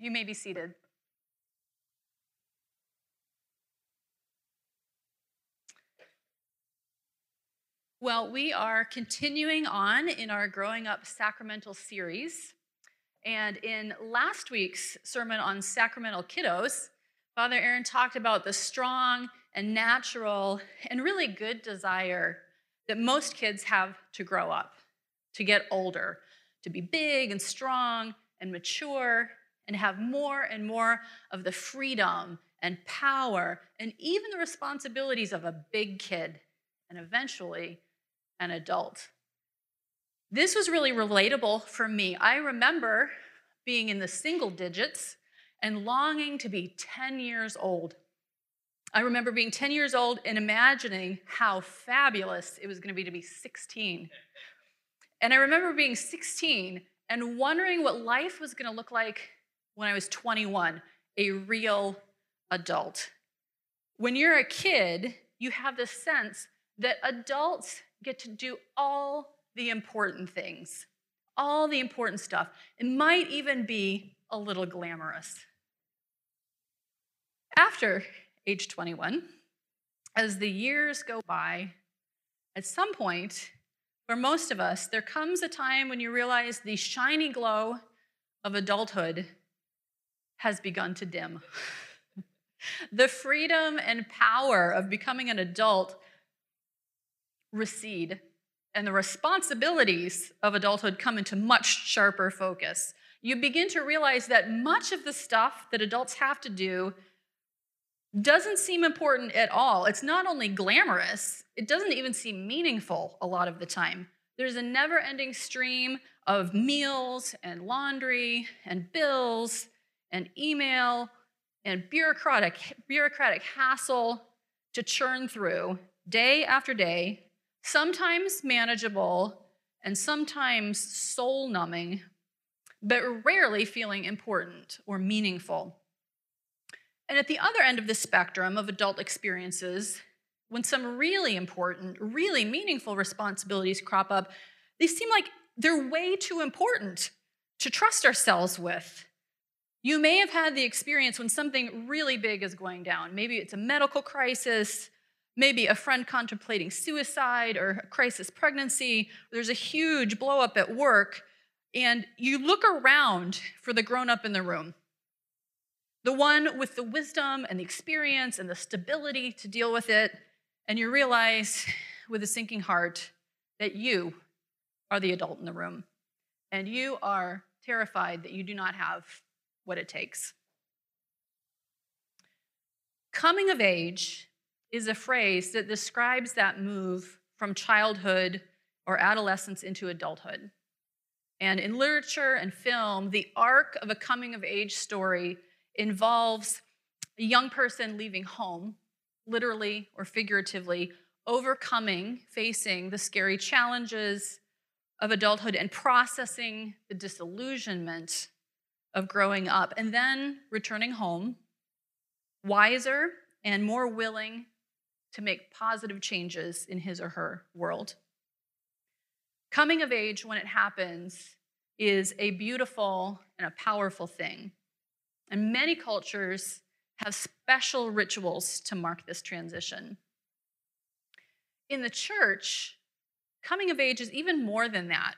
You may be seated. Well, we are continuing on in our Growing Up Sacramental series. And in last week's sermon on sacramental kiddos, Father Aaron talked about the strong and natural and really good desire that most kids have to grow up, to get older, to be big and strong and mature and have more and more of the freedom and power and even the responsibilities of a big kid and eventually an adult. This was really relatable for me. I remember being in the single digits and longing to be 10 years old. I remember being 10 years old and imagining how fabulous it was going to be to be 16. And I remember being 16 and wondering what life was going to look like when I was 21, a real adult. When you're a kid, you have this sense that adults get to do all the important things, all the important stuff. It might even be a little glamorous. After age 21, as the years go by, at some point, for most of us, there comes a time when you realize the shiny glow of adulthood has begun to dim. the freedom and power of becoming an adult recede, and the responsibilities of adulthood come into much sharper focus. You begin to realize that much of the stuff that adults have to do doesn't seem important at all. It's not only glamorous, it doesn't even seem meaningful a lot of the time. There's a never ending stream of meals and laundry and bills and email and bureaucratic, bureaucratic hassle to churn through day after day, sometimes manageable and sometimes soul numbing, but rarely feeling important or meaningful. And at the other end of the spectrum of adult experiences, when some really important, really meaningful responsibilities crop up, they seem like they're way too important to trust ourselves with. You may have had the experience when something really big is going down. Maybe it's a medical crisis, maybe a friend contemplating suicide or a crisis pregnancy. There's a huge blowup at work, and you look around for the grown up in the room, the one with the wisdom and the experience and the stability to deal with it, and you realize with a sinking heart that you are the adult in the room, and you are terrified that you do not have what it takes. Coming of age is a phrase that describes that move from childhood or adolescence into adulthood. And in literature and film, the arc of a coming of age story involves a young person leaving home, literally or figuratively, overcoming, facing the scary challenges of adulthood and processing the disillusionment of growing up and then returning home, wiser and more willing to make positive changes in his or her world. Coming of age, when it happens, is a beautiful and a powerful thing. And many cultures have special rituals to mark this transition. In the church, coming of age is even more than that.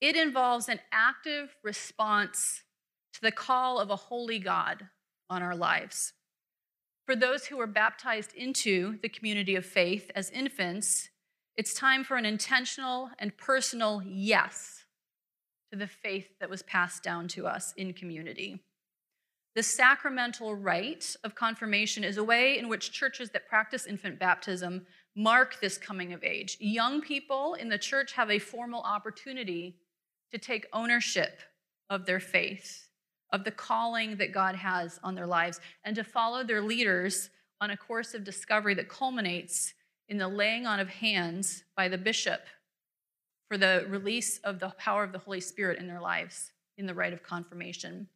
It involves an active response to the call of a holy God on our lives. For those who were baptized into the community of faith as infants, it's time for an intentional and personal yes to the faith that was passed down to us in community. The sacramental rite of confirmation is a way in which churches that practice infant baptism mark this coming of age. Young people in the church have a formal opportunity to take ownership of their faith, of the calling that God has on their lives, and to follow their leaders on a course of discovery that culminates in the laying on of hands by the bishop for the release of the power of the Holy Spirit in their lives in the rite of confirmation.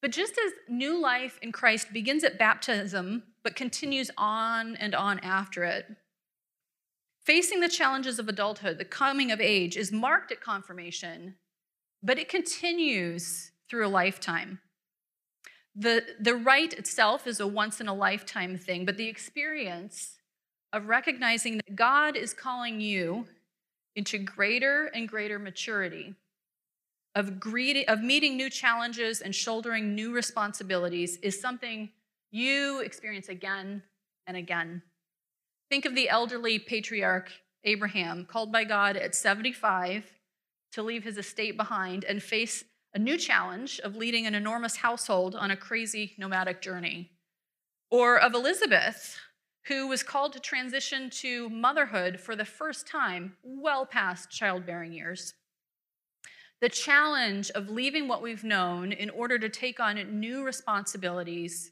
But just as new life in Christ begins at baptism, but continues on and on after it, Facing the challenges of adulthood, the coming of age, is marked at confirmation, but it continues through a lifetime. The, the rite itself is a once in a lifetime thing, but the experience of recognizing that God is calling you into greater and greater maturity, of, of meeting new challenges and shouldering new responsibilities is something you experience again and again. Think of the elderly patriarch Abraham, called by God at 75 to leave his estate behind and face a new challenge of leading an enormous household on a crazy nomadic journey. Or of Elizabeth, who was called to transition to motherhood for the first time, well past childbearing years. The challenge of leaving what we've known in order to take on new responsibilities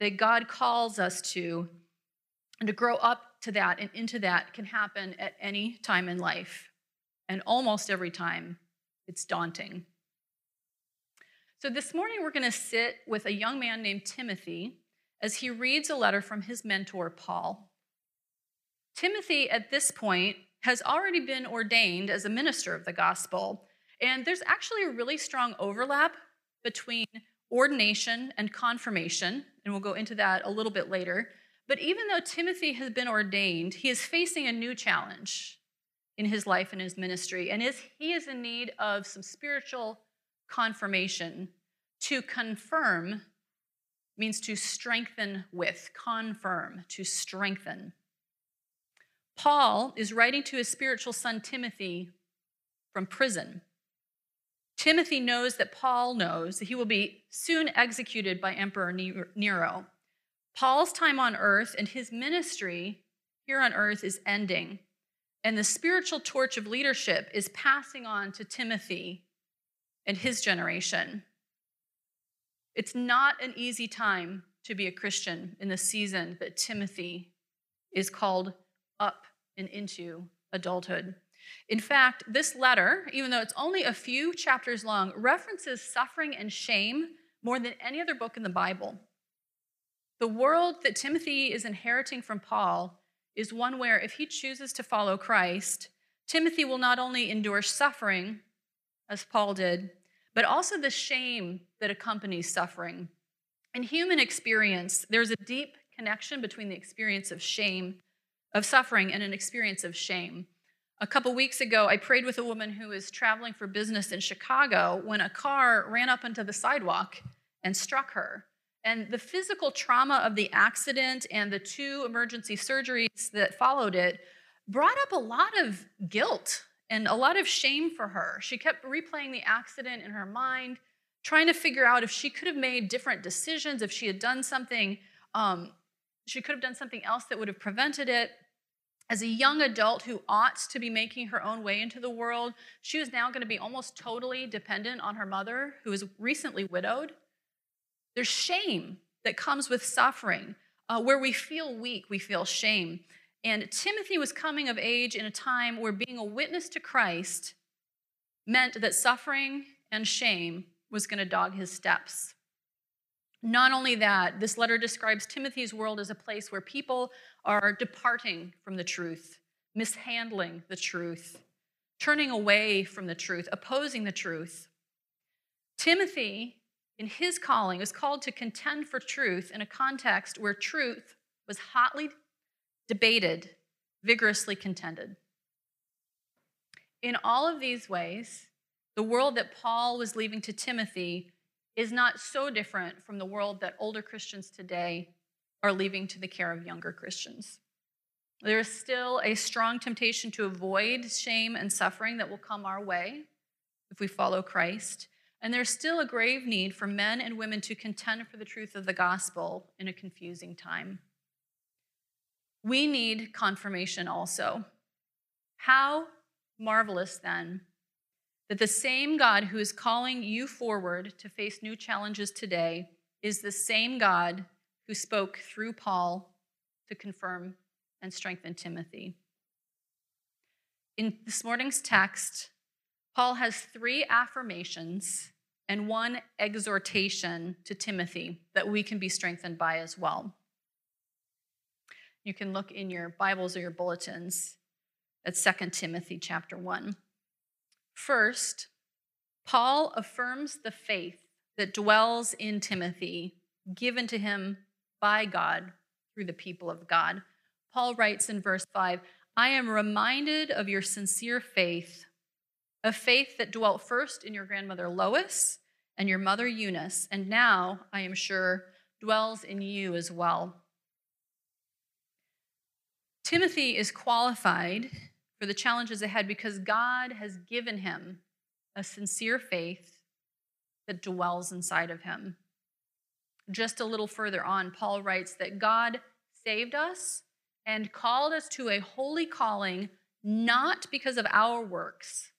that God calls us to, and to grow up to that and into that can happen at any time in life. And almost every time, it's daunting. So, this morning, we're going to sit with a young man named Timothy as he reads a letter from his mentor, Paul. Timothy, at this point, has already been ordained as a minister of the gospel. And there's actually a really strong overlap between ordination and confirmation, and we'll go into that a little bit later. But even though Timothy has been ordained, he is facing a new challenge in his life and his ministry, and is, he is in need of some spiritual confirmation. To confirm means to strengthen with, confirm, to strengthen. Paul is writing to his spiritual son Timothy from prison. Timothy knows that Paul knows that he will be soon executed by Emperor Nero. Paul's time on earth and his ministry here on earth is ending, and the spiritual torch of leadership is passing on to Timothy and his generation. It's not an easy time to be a Christian in the season that Timothy is called up and into adulthood. In fact, this letter, even though it's only a few chapters long, references suffering and shame more than any other book in the Bible. The world that Timothy is inheriting from Paul is one where, if he chooses to follow Christ, Timothy will not only endure suffering, as Paul did, but also the shame that accompanies suffering. In human experience, there's a deep connection between the experience of shame, of suffering, and an experience of shame. A couple weeks ago, I prayed with a woman who was traveling for business in Chicago when a car ran up onto the sidewalk and struck her. And the physical trauma of the accident and the two emergency surgeries that followed it brought up a lot of guilt and a lot of shame for her. She kept replaying the accident in her mind, trying to figure out if she could have made different decisions, if she had done something, um, she could have done something else that would have prevented it. As a young adult who ought to be making her own way into the world, she was now going to be almost totally dependent on her mother, who was recently widowed. There's shame that comes with suffering. Uh, where we feel weak, we feel shame. And Timothy was coming of age in a time where being a witness to Christ meant that suffering and shame was going to dog his steps. Not only that, this letter describes Timothy's world as a place where people are departing from the truth, mishandling the truth, turning away from the truth, opposing the truth. Timothy, in his calling, was called to contend for truth in a context where truth was hotly debated, vigorously contended. In all of these ways, the world that Paul was leaving to Timothy is not so different from the world that older Christians today are leaving to the care of younger Christians. There is still a strong temptation to avoid shame and suffering that will come our way if we follow Christ. And there's still a grave need for men and women to contend for the truth of the gospel in a confusing time. We need confirmation also. How marvelous then that the same God who is calling you forward to face new challenges today is the same God who spoke through Paul to confirm and strengthen Timothy. In this morning's text, Paul has three affirmations and one exhortation to Timothy that we can be strengthened by as well. You can look in your Bibles or your bulletins at 2 Timothy chapter 1. First, Paul affirms the faith that dwells in Timothy, given to him by God through the people of God. Paul writes in verse 5 I am reminded of your sincere faith, a faith that dwelt first in your grandmother Lois and your mother Eunice, and now, I am sure, dwells in you as well. Timothy is qualified for the challenges ahead because God has given him a sincere faith that dwells inside of him. Just a little further on, Paul writes that God saved us and called us to a holy calling, not because of our works,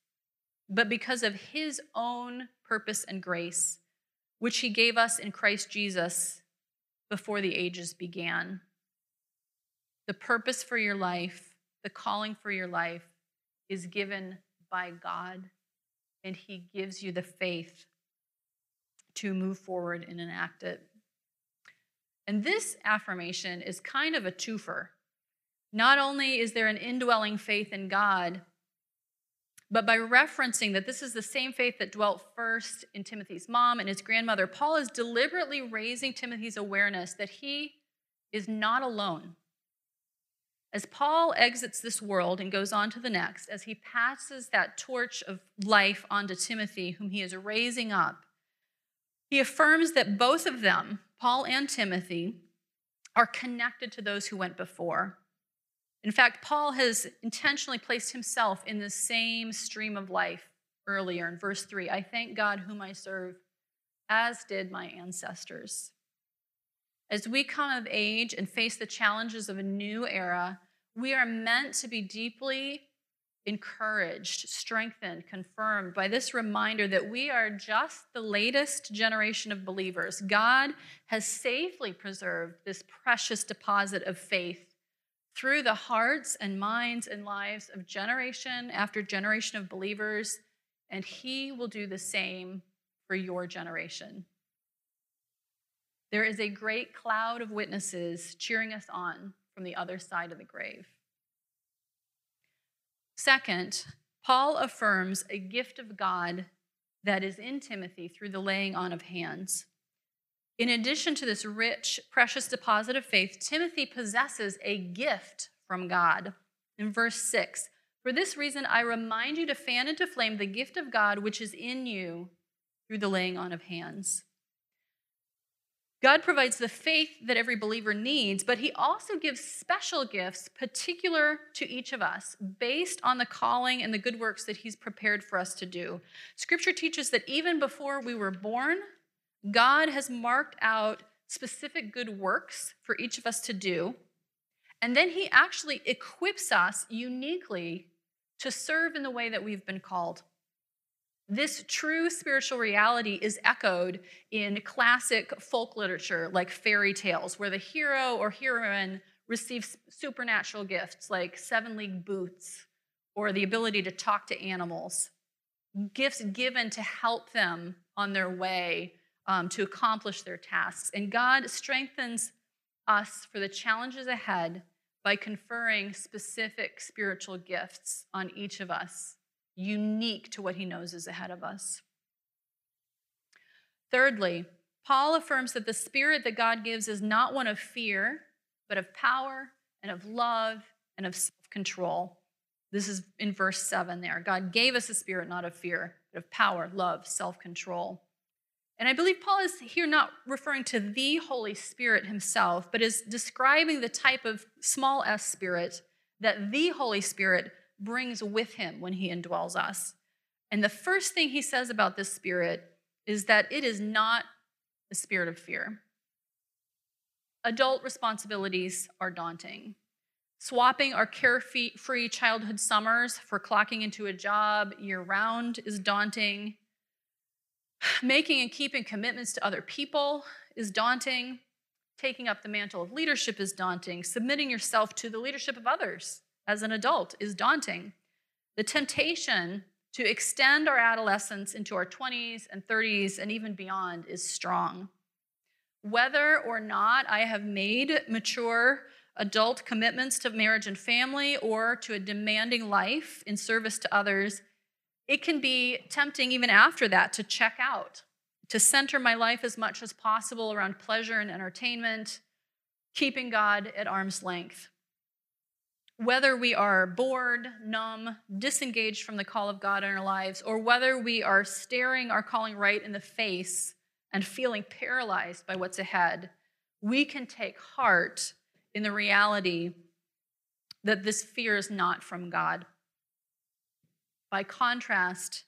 but because of his own purpose and grace, which he gave us in Christ Jesus before the ages began. The purpose for your life, the calling for your life, is given by God, and he gives you the faith to move forward and enact it. And this affirmation is kind of a twofer. Not only is there an indwelling faith in God, but by referencing that this is the same faith that dwelt first in Timothy's mom and his grandmother, Paul is deliberately raising Timothy's awareness that he is not alone. As Paul exits this world and goes on to the next, as he passes that torch of life onto Timothy, whom he is raising up, he affirms that both of them, Paul and Timothy, are connected to those who went before. In fact, Paul has intentionally placed himself in the same stream of life earlier in verse 3 I thank God whom I serve, as did my ancestors. As we come of age and face the challenges of a new era, we are meant to be deeply encouraged, strengthened, confirmed by this reminder that we are just the latest generation of believers. God has safely preserved this precious deposit of faith through the hearts and minds and lives of generation after generation of believers, and He will do the same for your generation. There is a great cloud of witnesses cheering us on from the other side of the grave. Second, Paul affirms a gift of God that is in Timothy through the laying on of hands. In addition to this rich, precious deposit of faith, Timothy possesses a gift from God. In verse 6, for this reason I remind you to fan into flame the gift of God which is in you through the laying on of hands. God provides the faith that every believer needs, but He also gives special gifts particular to each of us based on the calling and the good works that He's prepared for us to do. Scripture teaches that even before we were born, God has marked out specific good works for each of us to do. And then He actually equips us uniquely to serve in the way that we've been called. This true spiritual reality is echoed in classic folk literature like fairy tales, where the hero or heroine receives supernatural gifts like seven league boots or the ability to talk to animals. Gifts given to help them on their way um, to accomplish their tasks. And God strengthens us for the challenges ahead by conferring specific spiritual gifts on each of us unique to what he knows is ahead of us. Thirdly, Paul affirms that the spirit that God gives is not one of fear, but of power and of love and of self control. This is in verse 7 there. God gave us a spirit not of fear, but of power, love, self control. And I believe Paul is here not referring to the Holy Spirit himself, but is describing the type of small s spirit that the Holy Spirit brings with him when he indwells us. And the first thing he says about this spirit is that it is not a spirit of fear. Adult responsibilities are daunting. Swapping our carefree childhood summers for clocking into a job year round is daunting. Making and keeping commitments to other people is daunting. Taking up the mantle of leadership is daunting. Submitting yourself to the leadership of others as an adult is daunting. The temptation to extend our adolescence into our 20s and 30s and even beyond is strong. Whether or not I have made mature adult commitments to marriage and family or to a demanding life in service to others, it can be tempting even after that to check out, to center my life as much as possible around pleasure and entertainment, keeping God at arm's length. Whether we are bored, numb, disengaged from the call of God in our lives, or whether we are staring our calling right in the face and feeling paralyzed by what's ahead, we can take heart in the reality that this fear is not from God. By contrast,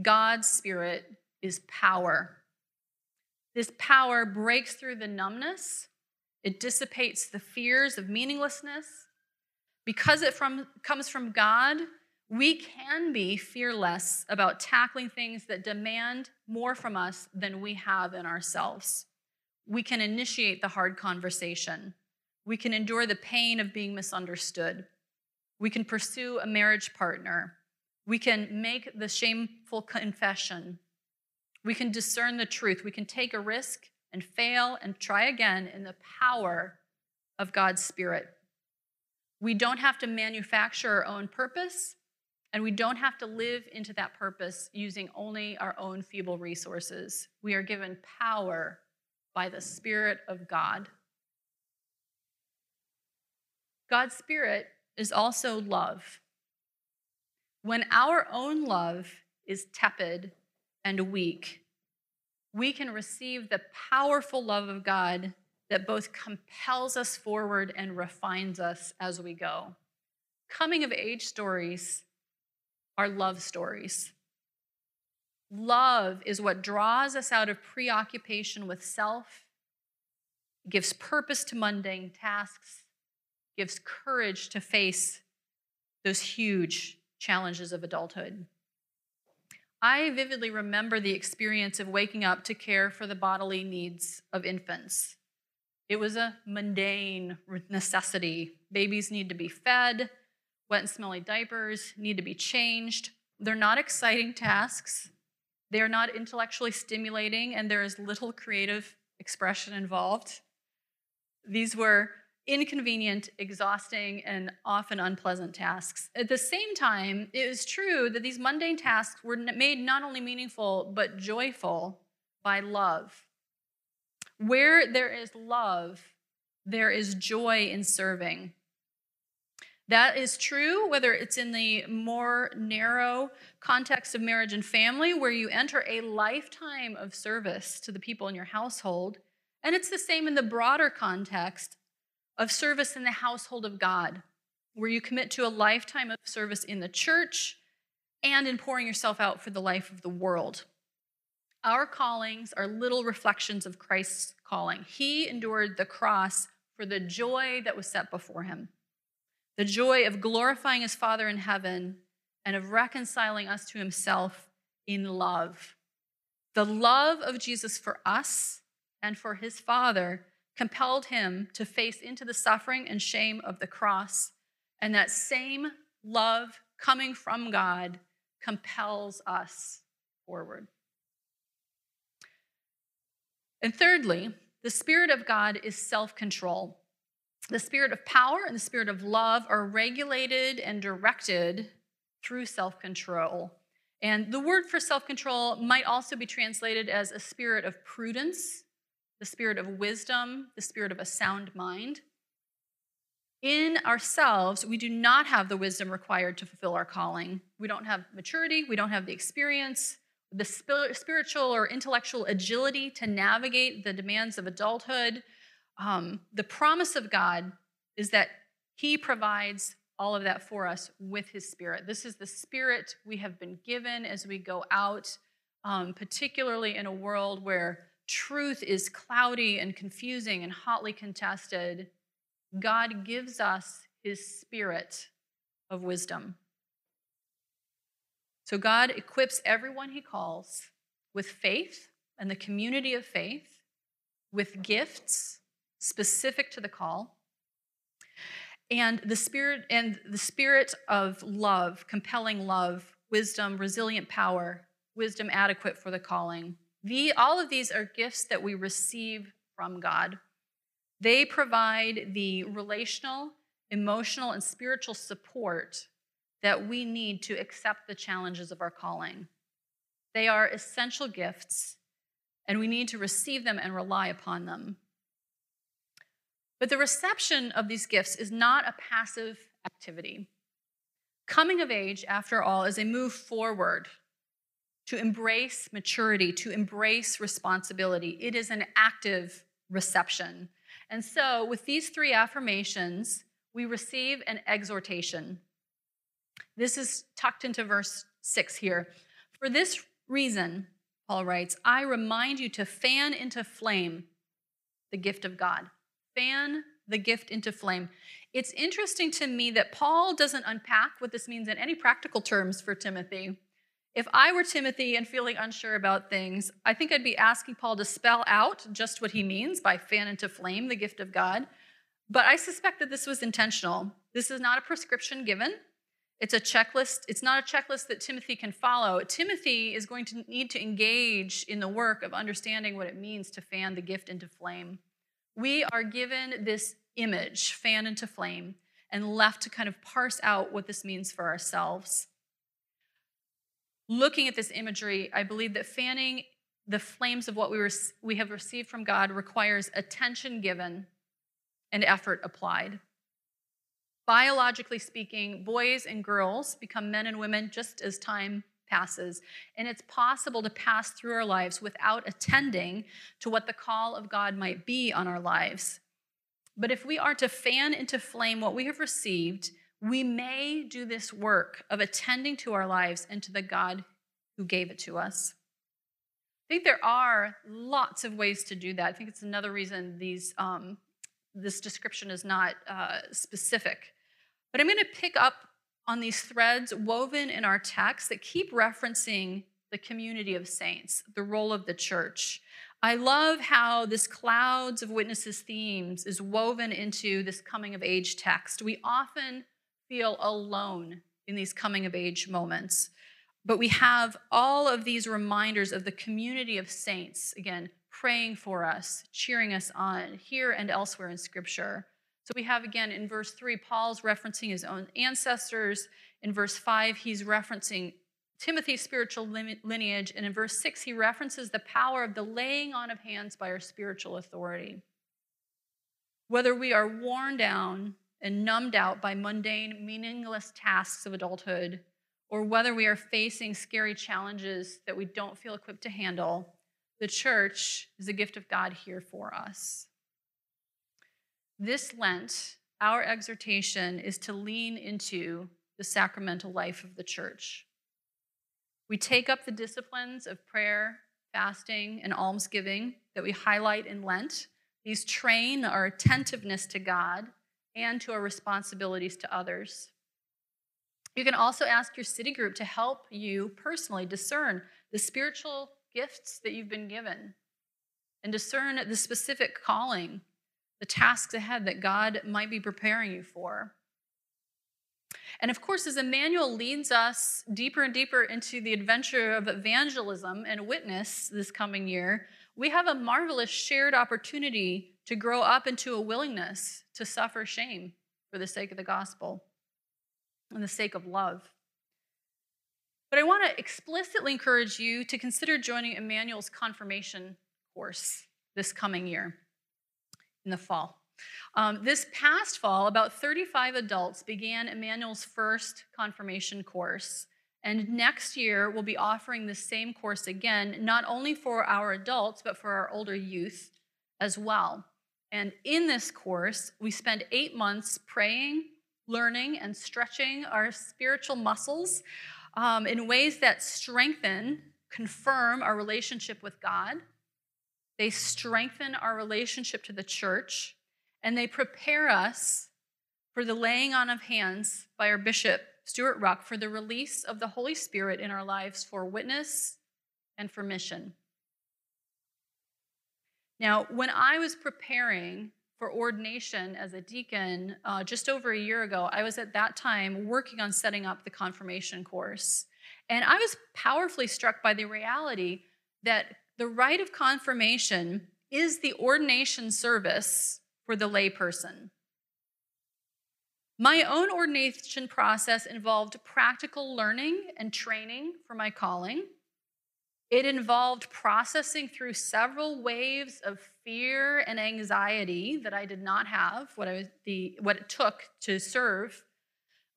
God's Spirit is power. This power breaks through the numbness, it dissipates the fears of meaninglessness. Because it from, comes from God, we can be fearless about tackling things that demand more from us than we have in ourselves. We can initiate the hard conversation. We can endure the pain of being misunderstood. We can pursue a marriage partner. We can make the shameful confession. We can discern the truth. We can take a risk and fail and try again in the power of God's Spirit. We don't have to manufacture our own purpose, and we don't have to live into that purpose using only our own feeble resources. We are given power by the Spirit of God. God's Spirit is also love. When our own love is tepid and weak, we can receive the powerful love of God that both compels us forward and refines us as we go. Coming of age stories are love stories. Love is what draws us out of preoccupation with self, gives purpose to mundane tasks, gives courage to face those huge challenges of adulthood. I vividly remember the experience of waking up to care for the bodily needs of infants. It was a mundane necessity. Babies need to be fed, wet and smelly diapers need to be changed. They're not exciting tasks, they are not intellectually stimulating, and there is little creative expression involved. These were inconvenient, exhausting, and often unpleasant tasks. At the same time, it is true that these mundane tasks were made not only meaningful, but joyful by love. Where there is love, there is joy in serving. That is true whether it's in the more narrow context of marriage and family, where you enter a lifetime of service to the people in your household. And it's the same in the broader context of service in the household of God, where you commit to a lifetime of service in the church and in pouring yourself out for the life of the world. Our callings are little reflections of Christ's calling. He endured the cross for the joy that was set before him the joy of glorifying his Father in heaven and of reconciling us to himself in love. The love of Jesus for us and for his Father compelled him to face into the suffering and shame of the cross. And that same love coming from God compels us forward. And thirdly, the Spirit of God is self control. The Spirit of power and the Spirit of love are regulated and directed through self control. And the word for self control might also be translated as a spirit of prudence the spirit of wisdom, the spirit of a sound mind. In ourselves, we do not have the wisdom required to fulfill our calling. We don't have maturity, we don't have the experience, the spiritual or intellectual agility to navigate the demands of adulthood. Um, the promise of God is that He provides all of that for us with His Spirit. This is the Spirit we have been given as we go out, um, particularly in a world where truth is cloudy and confusing and hotly contested, God gives us his spirit of wisdom. So God equips everyone he calls with faith and the community of faith, with gifts specific to the call, and the spirit and the spirit of love, compelling love, wisdom, resilient power, wisdom adequate for the calling, the, all of these are gifts that we receive from God. They provide the relational, emotional, and spiritual support that we need to accept the challenges of our calling. They are essential gifts and we need to receive them and rely upon them. But the reception of these gifts is not a passive activity. Coming of age, after all, is a move forward to embrace maturity, to embrace responsibility. It is an active reception. And so, with these three affirmations, we receive an exhortation. This is tucked into verse 6 here. For this reason, Paul writes, I remind you to fan into flame the gift of God. Fan the gift into flame. It's interesting to me that Paul doesn't unpack what this means in any practical terms for Timothy. If I were Timothy and feeling unsure about things, I think I'd be asking Paul to spell out just what he means by fan into flame the gift of God. But I suspect that this was intentional. This is not a prescription given. It's a checklist. It's not a checklist that Timothy can follow. Timothy is going to need to engage in the work of understanding what it means to fan the gift into flame. We are given this image, fan into flame, and left to kind of parse out what this means for ourselves. Looking at this imagery, I believe that fanning the flames of what we, we have received from God requires attention given and effort applied. Biologically speaking, boys and girls become men and women just as time passes. And it's possible to pass through our lives without attending to what the call of God might be on our lives. But if we are to fan into flame what we have received, we may do this work of attending to our lives and to the God who gave it to us. I think there are lots of ways to do that. I think it's another reason these um, this description is not uh, specific. But I'm going to pick up on these threads woven in our text that keep referencing the community of saints, the role of the church. I love how this clouds of witnesses themes is woven into this coming of age text. We often feel alone in these coming of age moments, but we have all of these reminders of the community of saints, again, praying for us, cheering us on here and elsewhere in Scripture. So we have again in verse 3, Paul's referencing his own ancestors. In verse 5, he's referencing Timothy's spiritual lineage. And in verse 6, he references the power of the laying on of hands by our spiritual authority. Whether we are worn down and numbed out by mundane, meaningless tasks of adulthood, or whether we are facing scary challenges that we don't feel equipped to handle, the church is a gift of God here for us. This Lent, our exhortation is to lean into the sacramental life of the church. We take up the disciplines of prayer, fasting, and almsgiving that we highlight in Lent. These train our attentiveness to God and to our responsibilities to others. You can also ask your city group to help you personally discern the spiritual gifts that you've been given and discern the specific calling, the tasks ahead that God might be preparing you for. And of course, as Immanuel leads us deeper and deeper into the adventure of evangelism and witness this coming year, we have a marvelous shared opportunity to grow up into a willingness to suffer shame for the sake of the gospel and the sake of love. But I want to explicitly encourage you to consider joining Immanuel's confirmation course this coming year in the fall. Um, this past fall, about 35 adults began Immanuel's first confirmation course. And next year, we'll be offering the same course again, not only for our adults, but for our older youth as well. And in this course, we spend eight months praying, learning, and stretching our spiritual muscles um, in ways that strengthen, confirm our relationship with God. They strengthen our relationship to the church, and they prepare us for the laying on of hands by our bishop, Stewart Ruch, for the release of the Holy Spirit in our lives for witness and for mission. Now, when I was preparing for ordination as a deacon uh, just over a year ago, I was at that time working on setting up the confirmation course. And I was powerfully struck by the reality that the rite of confirmation is the ordination service for the layperson. My own ordination process involved practical learning and training for my calling. It involved processing through several waves of fear and anxiety that I did not have, what, I was, the, what it took to serve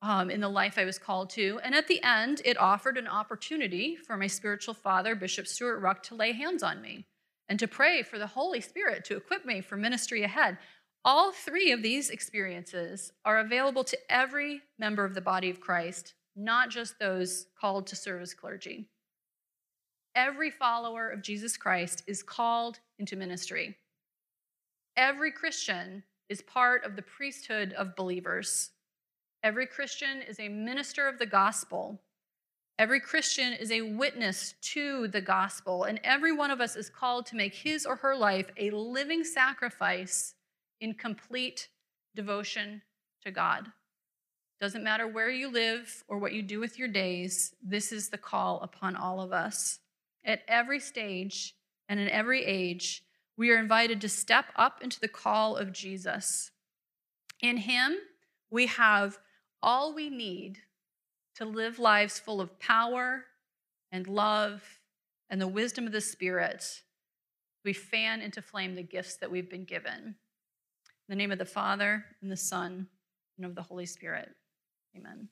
um, in the life I was called to. And at the end, it offered an opportunity for my spiritual father, Bishop Stewart Ruch, to lay hands on me and to pray for the Holy Spirit to equip me for ministry ahead. All three of these experiences are available to every member of the body of Christ, not just those called to serve as clergy. Every follower of Jesus Christ is called into ministry. Every Christian is part of the priesthood of believers. Every Christian is a minister of the gospel. Every Christian is a witness to the gospel, and every one of us is called to make his or her life a living sacrifice in complete devotion to God. Doesn't matter where you live or what you do with your days, this is the call upon all of us. At every stage and in every age, we are invited to step up into the call of Jesus. In Him, we have all we need to live lives full of power and love and the wisdom of the Spirit. We fan into flame the gifts that we've been given. In the name of the Father, and the Son, and of the Holy Spirit. Amen.